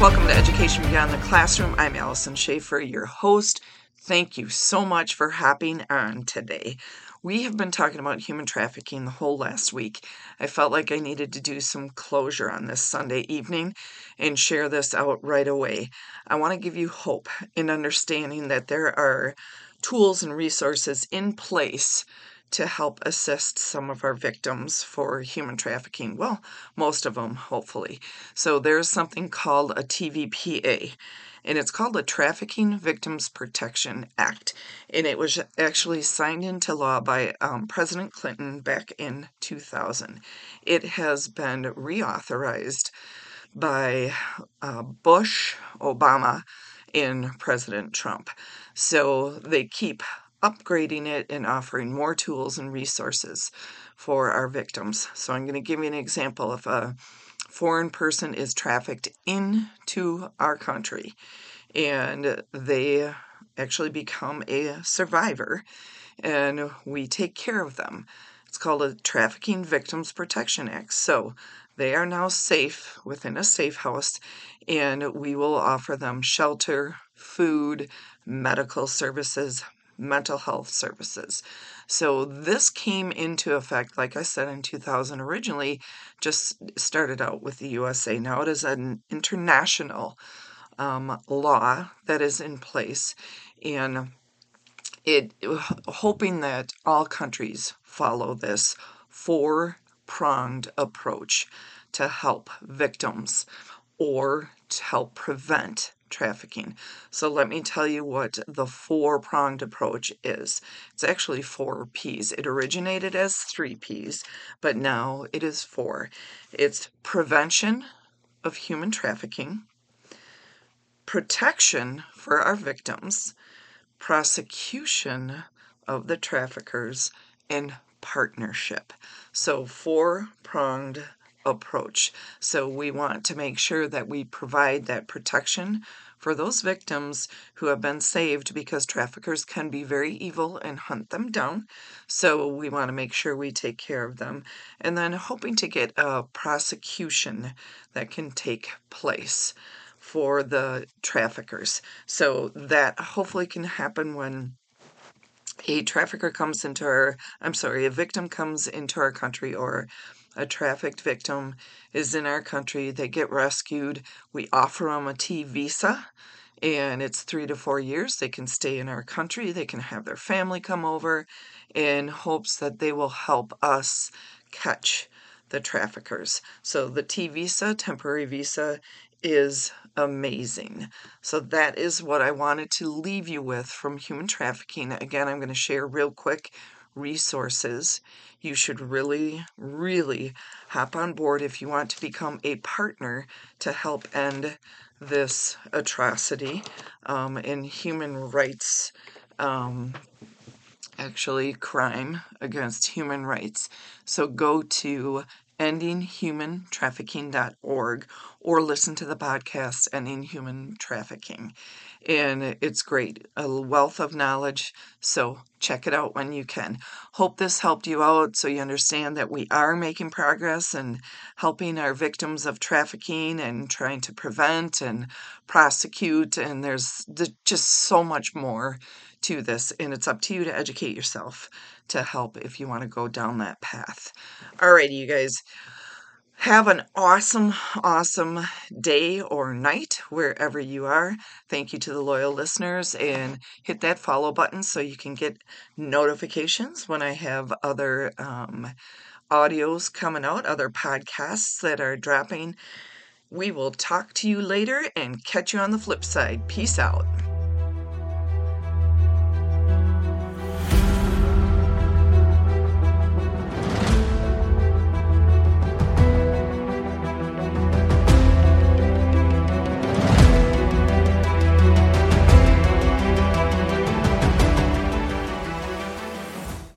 education beyond the classroom. I'm Allison Schaefer, your host. Thank you so much for hopping on today. We have been talking about human trafficking the whole last week. I felt like I needed to do some closure on this Sunday evening and share this out right away. I want to give you hope in understanding that there are tools and resources in place to help assist some of our victims for human trafficking. Well, most of them, hopefully. So there's something called a TVPA, and it's called the Trafficking Victims Protection Act. And it was actually signed into law by um, President Clinton back in 2000. It has been reauthorized by uh, Bush, Obama, and President Trump. So they keep upgrading it and offering more tools and resources for our victims. So I'm going to give you an example. If a foreign person is trafficked into our country and they actually become a survivor and we take care of them. It's called a Trafficking Victims Protection Act. So they are now safe within a safe house, and we will offer them shelter, food, medical services, mental health services. So this came into effect, like I said, in 2000 originally, just started out with the USA. Now it is an international um, law that is in place, and it hoping that all countries follow this four pronged approach to help victims or to help prevent trafficking. So let me tell you what the four pronged approach is. It's actually four P's. It originated as three P's, but now it is four. It's prevention of human trafficking, protection for our victims, prosecution of the traffickers, and partnership. So, four pronged approach. So we want to make sure that we provide that protection for those victims who have been saved because traffickers can be very evil and hunt them down. So we want to make sure we take care of them. And then hoping to get a prosecution that can take place for the traffickers. So that hopefully can happen when a trafficker comes into our, I'm sorry, a victim comes into our country or a trafficked victim is in our country, they get rescued. We offer them a T visa, and it's three to four years. They can stay in our country, they can have their family come over in hopes that they will help us catch the traffickers. So the T visa, temporary visa, is amazing. So that is what I wanted to leave you with from human trafficking. Again, I'm going to share real quick resources. You should really, really hop on board if you want to become a partner to help end this atrocity um, in human rights. Um, actually, crime against human rights. So go to endinghumantrafficking.org or listen to the podcast Ending Human Trafficking. And it's great, a wealth of knowledge. So check it out when you can. Hope this helped you out so you understand that we are making progress and helping our victims of trafficking and trying to prevent and prosecute. And there's just so much more to this, and it's up to you to educate yourself to help if you want to go down that path. Alrighty, you guys. Have an awesome, awesome day or night wherever you are. Thank you to the loyal listeners and hit that follow button so you can get notifications when I have other um, audios coming out, other podcasts that are dropping. We will talk to you later and catch you on the flip side. Peace out.